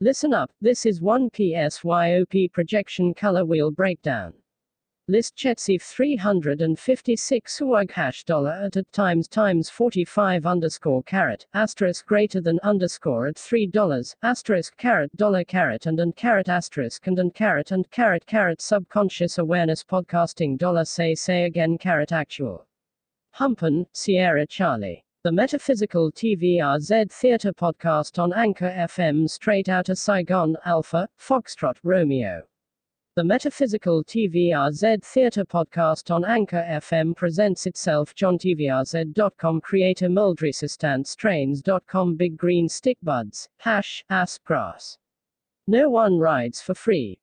Listen up, this is 1PSYOP projection color wheel breakdown. List Chetsif 356 UAG hash dollar at at times times 45 underscore carat, asterisk greater than underscore at $3, asterisk carat dollar carat and and carat asterisk and and carat and carat carat subconscious awareness podcasting dollar say say again carat actual. Humpen, Sierra Charlie. The Metaphysical TVRZ Theatre podcast on Anchor FM straight out of Saigon, Alpha, Foxtrot, Romeo. The Metaphysical TVRZ Theatre podcast on Anchor FM presents itself JohnTVRZ.com creator Strains.com Big Green Stick Buds, hash, ass grass. No one rides for free.